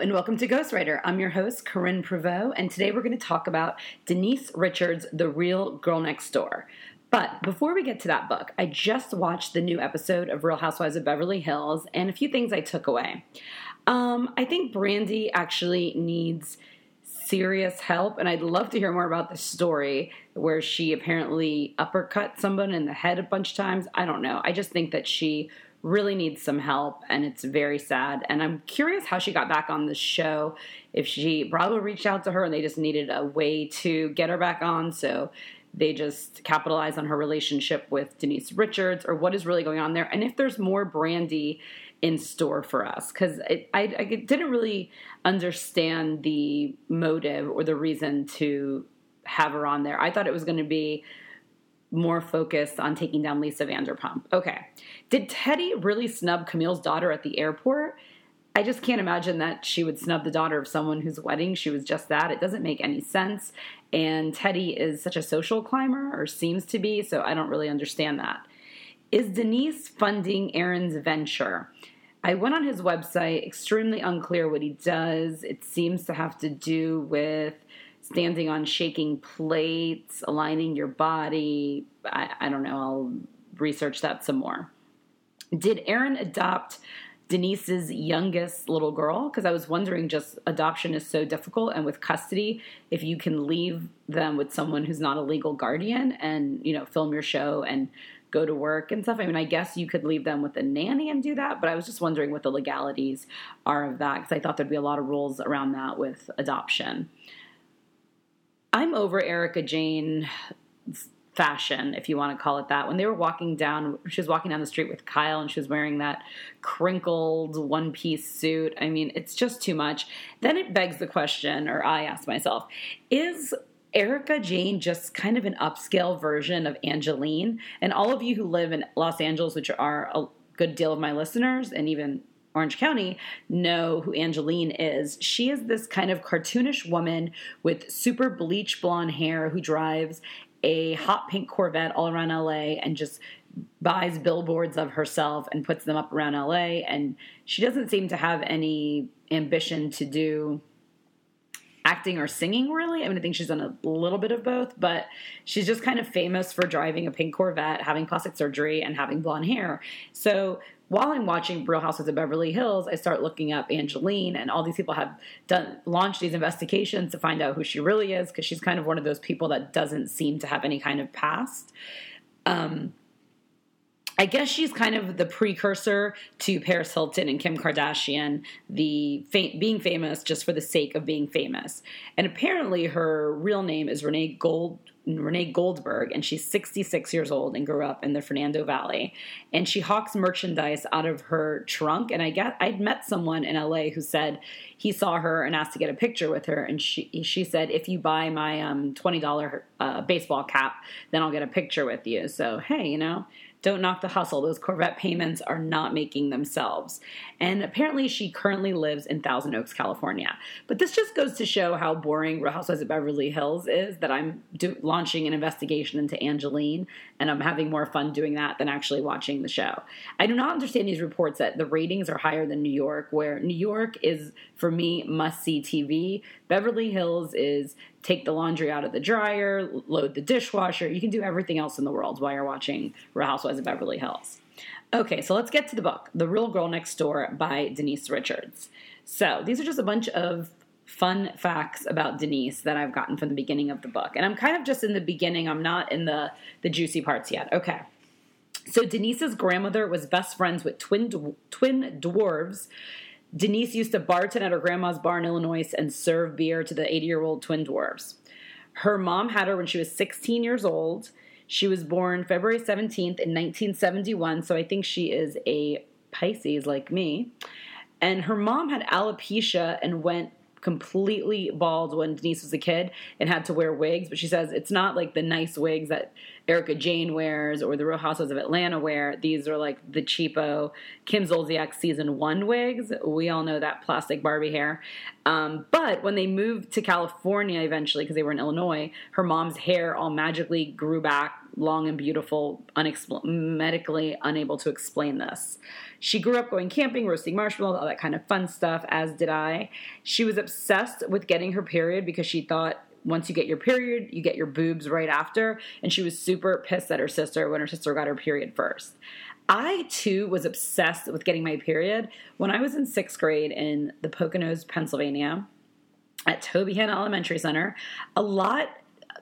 And welcome to Ghostwriter. I'm your host, Corinne Prevost, and today we're going to talk about Denise Richards' The Real Girl Next Door. But before we get to that book, I just watched the new episode of Real Housewives of Beverly Hills and a few things I took away. Um, I think Brandi actually needs serious help, and I'd love to hear more about the story where she apparently uppercut someone in the head a bunch of times. I don't know. I just think that she really needs some help and it's very sad. And i'm curious how she got back on the show if she probably reached out to her and they just needed a way to get her back on. So they just capitalize on her relationship with denise richards or what is really going on there and if there's more Brandi in store for us. Because I, I didn't really understand the motive or the reason to have her on there. I thought it was going to be more focused on taking down Lisa Vanderpump. Okay. Did Teddi really snub Camille's daughter at the airport? I just can't imagine that she would snub the daughter of someone whose wedding she was just that. It doesn't make any sense. And Teddi is such a social climber, or seems to be, so I don't really understand that. Is Denise funding Aaron's venture? I went on his website, extremely unclear what he does. It seems to have to do with standing on shaking plates, aligning your body. I, I don't know. I'll research that some more. Did Aaron adopt Denise's youngest little girl? Because I was wondering, just adoption is so difficult, and with custody, if you can leave them with someone who's not a legal guardian and you know film your show and go to work and stuff. I mean, I guess you could leave them with a nanny and do that, but I was just wondering what the legalities are of that because I thought there'd be a lot of rules around that with adoption. I'm over Erika Jayne fashion, if you want to call it that. When they were walking down, she was walking down the street with Kyle and she was wearing that crinkled one piece suit. I mean, it's just too much. Then it begs the question, or I ask myself, is Erika Jayne just kind of an upscale version of Angelyne? And all of you who live in Los Angeles, which are a good deal of my listeners, and even Orange County know who Angelyne is. She is this kind of cartoonish woman with super bleach blonde hair who drives a hot pink Corvette all around LA and just buys billboards of herself and puts them up around LA. And she doesn't seem to have any ambition to do acting or singing really. I mean, I think she's done a little bit of both, but she's just kind of famous for driving a pink Corvette, having plastic surgery, and having blonde hair. So while I'm watching Real Housewives of Beverly Hills, I start looking up Angelyne, and all these people have done launched these investigations to find out who she really is because she's kind of one of those people that doesn't seem to have any kind of past. Um, I guess she's kind of the precursor to Paris Hilton and Kim Kardashian, the fa- being famous just for the sake of being famous. And apparently, her real name is Renee Gold Renee Goldberg, and she's 66 years old and grew up in the Fernando Valley. And she hawks merchandise out of her trunk. And I get I'd met someone in LA who said he saw her and asked to get a picture with her, and she she said, "If you buy my um, twenty dollar uh, baseball cap, then I'll get a picture with you." So hey, you know don't knock the hustle. Those Corvette payments are not making themselves. And apparently, she currently lives in Thousand Oaks, California. But this just goes to show how boring Real Housewives of Beverly Hills is that I'm do- launching an investigation into Angelyne, and I'm having more fun doing that than actually watching the show. I do not understand these reports that the ratings are higher than New York, where New York is, for me, must see TV. Beverly Hills is take the laundry out of the dryer, load the dishwasher. You can do everything else in the world while you're watching Real Housewives of Beverly Hills. Okay, so let's get to the book, The Real Girl Next Door by Denise Richards. So these are just a bunch of fun facts about Denise that I've gotten from the beginning of the book. And I'm kind of just in the beginning, I'm not in the, the juicy parts yet. Okay. So Denise's grandmother was best friends with twin twin dwarves Denise used to bartend at her grandma's bar in Illinois and serve beer to the 80 year old twin dwarfs. Her mom had her when she was 16 years old. She was born February 17th in 1971, so I think she is a Pisces like me. And her mom had alopecia and went completely bald when Denise was a kid and had to wear wigs, but she says it's not like the nice wigs that Erika Jayne wears or the Real Housewives of Atlanta wear. These are like the cheapo Kim Zolciak season one wigs. We all know that plastic Barbie hair. Um, but when they moved to California eventually, because they were in Illinois, her mom's hair all magically grew back long and beautiful, unexpl- medically unable to explain this. She grew up going camping, roasting marshmallows, all that kind of fun stuff, as did I. She was obsessed with getting her period because she thought once you get your period, you get your boobs right after. And she was super pissed at her sister when her sister got her period first. I too was obsessed with getting my period when I was in sixth grade in the Poconos, Pennsylvania, at Tobyhanna Elementary Center. A lot,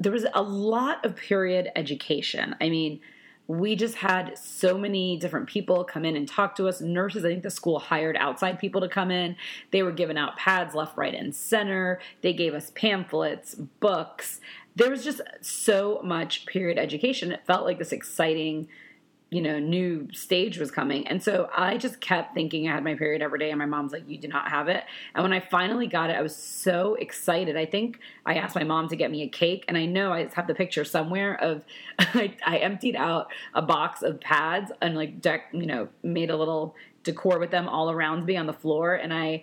there was a lot of period education. I mean, we just had so many different people come in and talk to us. Nurses, I think the school hired outside people to come in. They were giving out pads left, right, and center. They gave us pamphlets, books. There was just so much period education. It felt like this exciting you know, new stage was coming. And so I just kept thinking I had my period every day, and my mom's like, You do not have it. And when I finally got it, I was so excited. I think I asked my mom to get me a cake, and I know I have the picture somewhere of I, I emptied out a box of pads and like deck, you know, made a little decor with them all around me on the floor, and I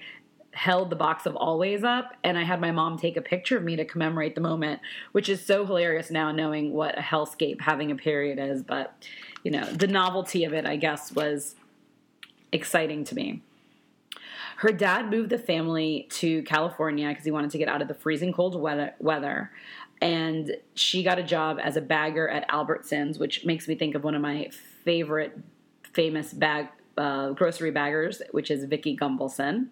held the box of always up and I had my mom take a picture of me to commemorate the moment, which is so hilarious now knowing what a hellscape having a period is. But you know, the novelty of it, I guess, was exciting to me. Her dad moved the family to California because he wanted to get out of the freezing cold weather, weather. And she got a job as a bagger at Albertsons, which makes me think of one of my favorite famous bag uh, grocery baggers, which is Vicki Gunvalson.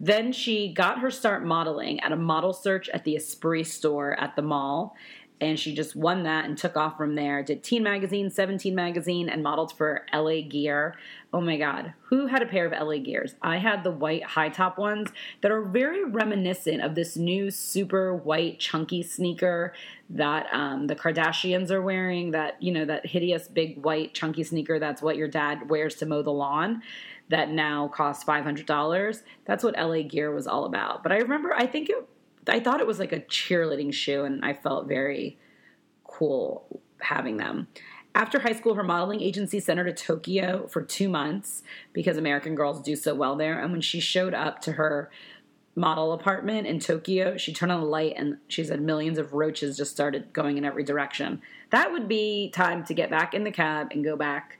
Then she got her start modeling at a model search at the Esprit store at the mall and she just won that and took off from there. Did Teen Magazine, 17 Magazine, and modeled for LA Gear. Oh my God, who had a pair of LA Gears? I had the white high top ones that are very reminiscent of this new super white chunky sneaker that um, the Kardashians are wearing. That you know that hideous big white chunky sneaker. That's what your dad wears to mow the lawn. That now costs five hundred dollars. That's what LA Gear was all about. But I remember, I think it I thought it was like a cheerleading shoe, and I felt very cool having them. After high school, her modeling agency sent her to Tokyo for two months because American girls do so well there. And when she showed up to her model apartment in Tokyo, she turned on the light and she said millions of roaches just started going in every direction. That would be time to get back in the cab and go back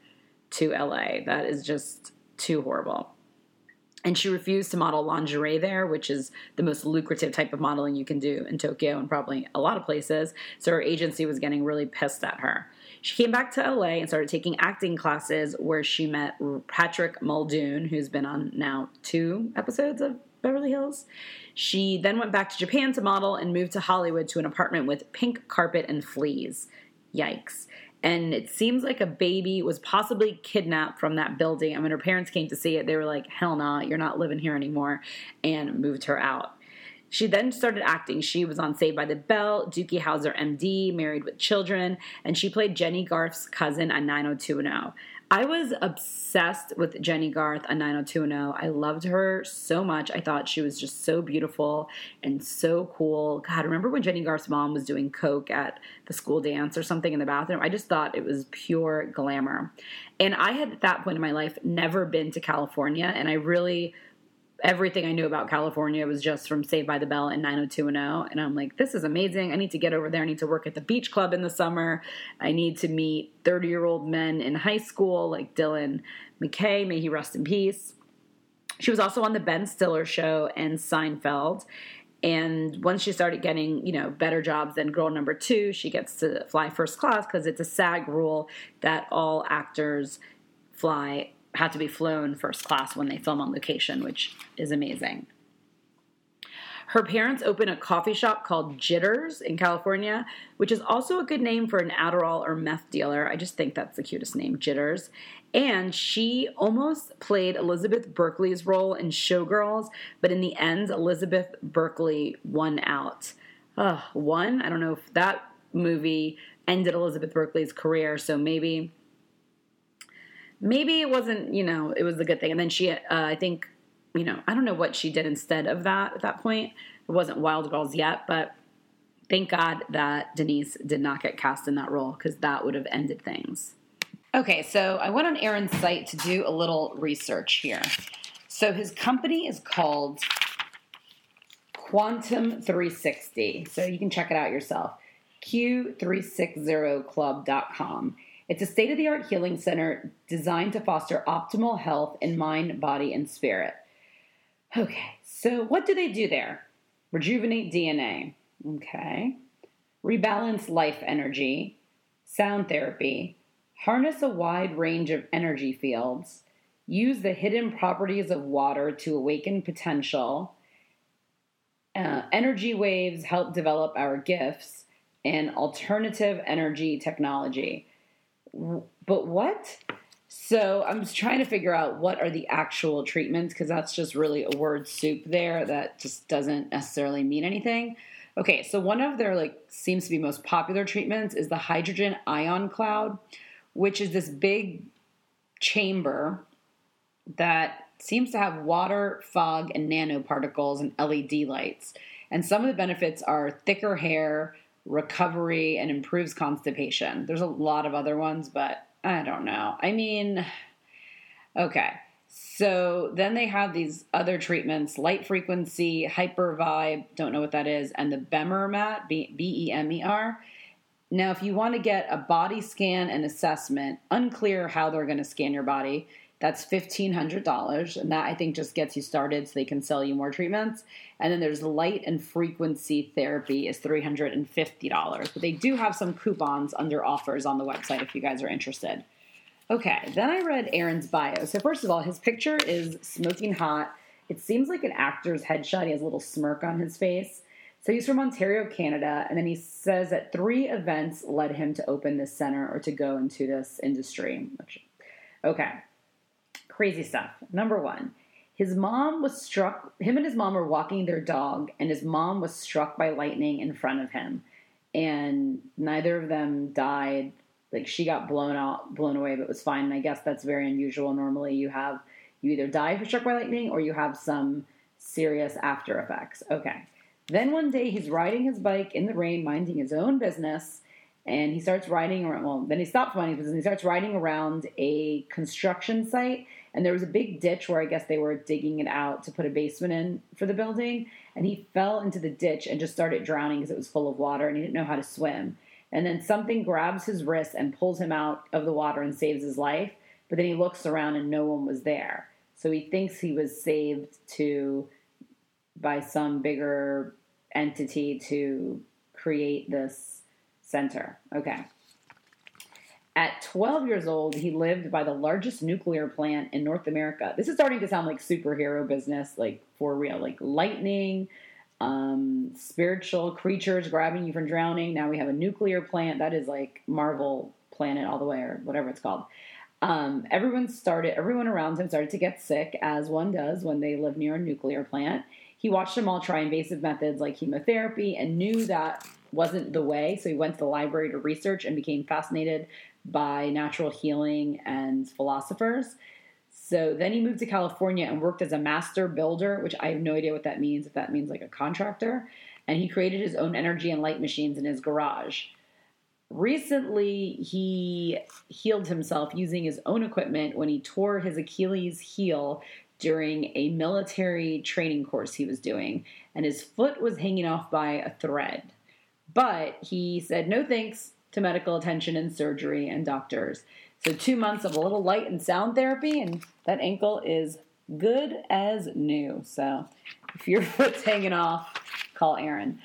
to LA. That is just too horrible and she refused to model lingerie there, which is the most lucrative type of modeling you can do in Tokyo and probably a lot of places. So her agency was getting really pissed at her. She came back to LA and started taking acting classes where she met Patrick Muldoon, who's been on now two episodes of Beverly Hills. She then went back to Japan to model and moved to Hollywood to an apartment with pink carpet and fleas. Yikes and it seems like a baby was possibly kidnapped from that building. And when her parents came to see it, they were like, hell nah, you're not living here anymore, and moved her out. She then started acting. She was on Saved by the Bell, Doogie Howser MD, Married with Children, and she played Jennie Garth's cousin on 90210. I was obsessed with Jennie Garth on 90210. I loved her so much. I thought she was just so beautiful and so cool. God, remember when Jennie Garth's mom was doing coke at the school dance or something in the bathroom? I just thought it was pure glamour. And I had at that point in my life never been to California, and I really everything I knew about California was just from Saved by the Bell and 90210. And I'm like, this is amazing. I need to get over there. I need to work at the beach club in the summer. I need to meet 30 year old men in high school like Dylan McKay. May he rest in peace. She was also on the Ben Stiller show and Seinfeld. And once she started getting, you know, better jobs than girl number two, she gets to fly first class because it's a SAG rule that all actors fly had to be flown first class when they film on location, which is amazing. Her parents opened a coffee shop called Jitters in California, which is also a good name for an Adderall or meth dealer. I just think that's the cutest name, Jitters. And she almost played Elizabeth Berkley's role in Showgirls, but in the end, Elizabeth Berkley won out. Uh, won? I don't know if that movie ended Elizabeth Berkley's career, so maybe maybe it wasn't, you know, it was a good thing. And then she, uh, I think, you know, I don't know what she did instead of that at that point. It wasn't Wild Girls yet, but thank God that Denise did not get cast in that role because that would have ended things. Okay, so I went on Aaron's site to do a little research here. So his company is called Quantum 360. So you can check it out yourself. Q360club.com. It's a state of the art healing center designed to foster optimal health in mind, body, and spirit. Okay, so what do they do there? Rejuvenate DNA. Okay. Rebalance life energy. Sound therapy. Harness a wide range of energy fields. Use the hidden properties of water to awaken potential. Uh, energy waves help develop our gifts and alternative energy technology. But what? So I'm just trying to figure out what are the actual treatments because that's just really a word soup there that just doesn't necessarily mean anything. Okay, so one of their like seems to be most popular treatments is the hydrogen ion cloud, which is this big chamber that seems to have water, fog, and nanoparticles and LED lights. And some of the benefits are thicker hair, recovery, and improves constipation. There's a lot of other ones, but I don't know. I mean, okay. So then they have these other treatments light frequency, hyper vibe, don't know what that is, and the BEMER mat, B E M E R. Now, if you want to get a body scan and assessment, unclear how they're going to scan your body, that's $1,500. And that I think just gets you started so they can sell you more treatments. And then there's light and frequency therapy is $350. But they do have some coupons under offers on the website if you guys are interested. Okay, then I read Aaron's bio. So, first of all, his picture is smoking hot. It seems like an actor's headshot. He has a little smirk on his face. So, he's from Ontario, Canada. And then he says that three events led him to open this center or to go into this industry. Okay, crazy stuff. Number one, his mom was struck, him and his mom were walking their dog, and his mom was struck by lightning in front of him. And neither of them died. Like she got blown out, blown away, but was fine. And I guess that's very unusual. Normally, you have you either die you're struck by lightning or you have some serious after effects. Okay. Then one day he's riding his bike in the rain, minding his own business, and he starts riding around. Well, then he stops minding his business. And he starts riding around a construction site, and there was a big ditch where I guess they were digging it out to put a basement in for the building. And he fell into the ditch and just started drowning because it was full of water and he didn't know how to swim. And then something grabs his wrist and pulls him out of the water and saves his life. But then he looks around and no one was there. So he thinks he was saved to by some bigger entity to create this center. Okay. At 12 years old, he lived by the largest nuclear plant in North America. This is starting to sound like superhero business, like for real, like lightning, um, spiritual creatures grabbing you from drowning. Now we have a nuclear plant that is like Marvel planet all the way, or whatever it's called. Um, everyone started, everyone around him started to get sick, as one does when they live near a nuclear plant. He watched them all try invasive methods like chemotherapy and knew that wasn't the way. So he went to the library to research and became fascinated by natural healing and philosophers. So then he moved to California and worked as a master builder, which I have no idea what that means, if that means like a contractor. And he created his own energy and light machines in his garage. Recently, he healed himself using his own equipment when he tore his Achilles heel during a military training course he was doing, and his foot was hanging off by a thread. But he said no thanks to medical attention and surgery and doctors. So, two months of a little light and sound therapy, and that ankle is good as new. So, if your foot's hanging off, call Aaron.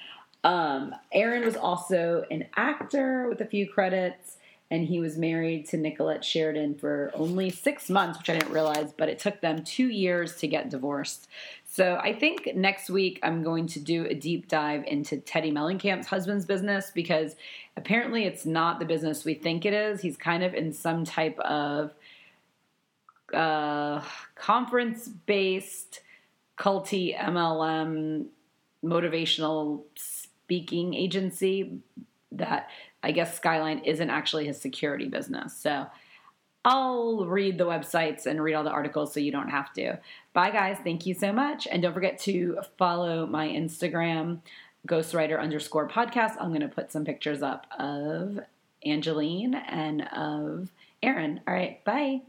Um, Aaron was also an actor with a few credits, and he was married to Nicolette Sheridan for only six months, which I didn't realize, but it took them two years to get divorced. So I think next week I'm going to do a deep dive into Teddi Mellencamp's husband's business because apparently it's not the business we think it is. He's kind of in some type of uh, conference based, culty MLM motivational speaking agency that I guess Skyline isn't actually his security business. So I'll read the websites and read all the articles so you don't have to. Bye, guys. Thank you so much. And don't forget to follow my Instagram, ghostwriter underscore podcast. I'm going to put some pictures up of Angelyne and of Aaron. All right. Bye.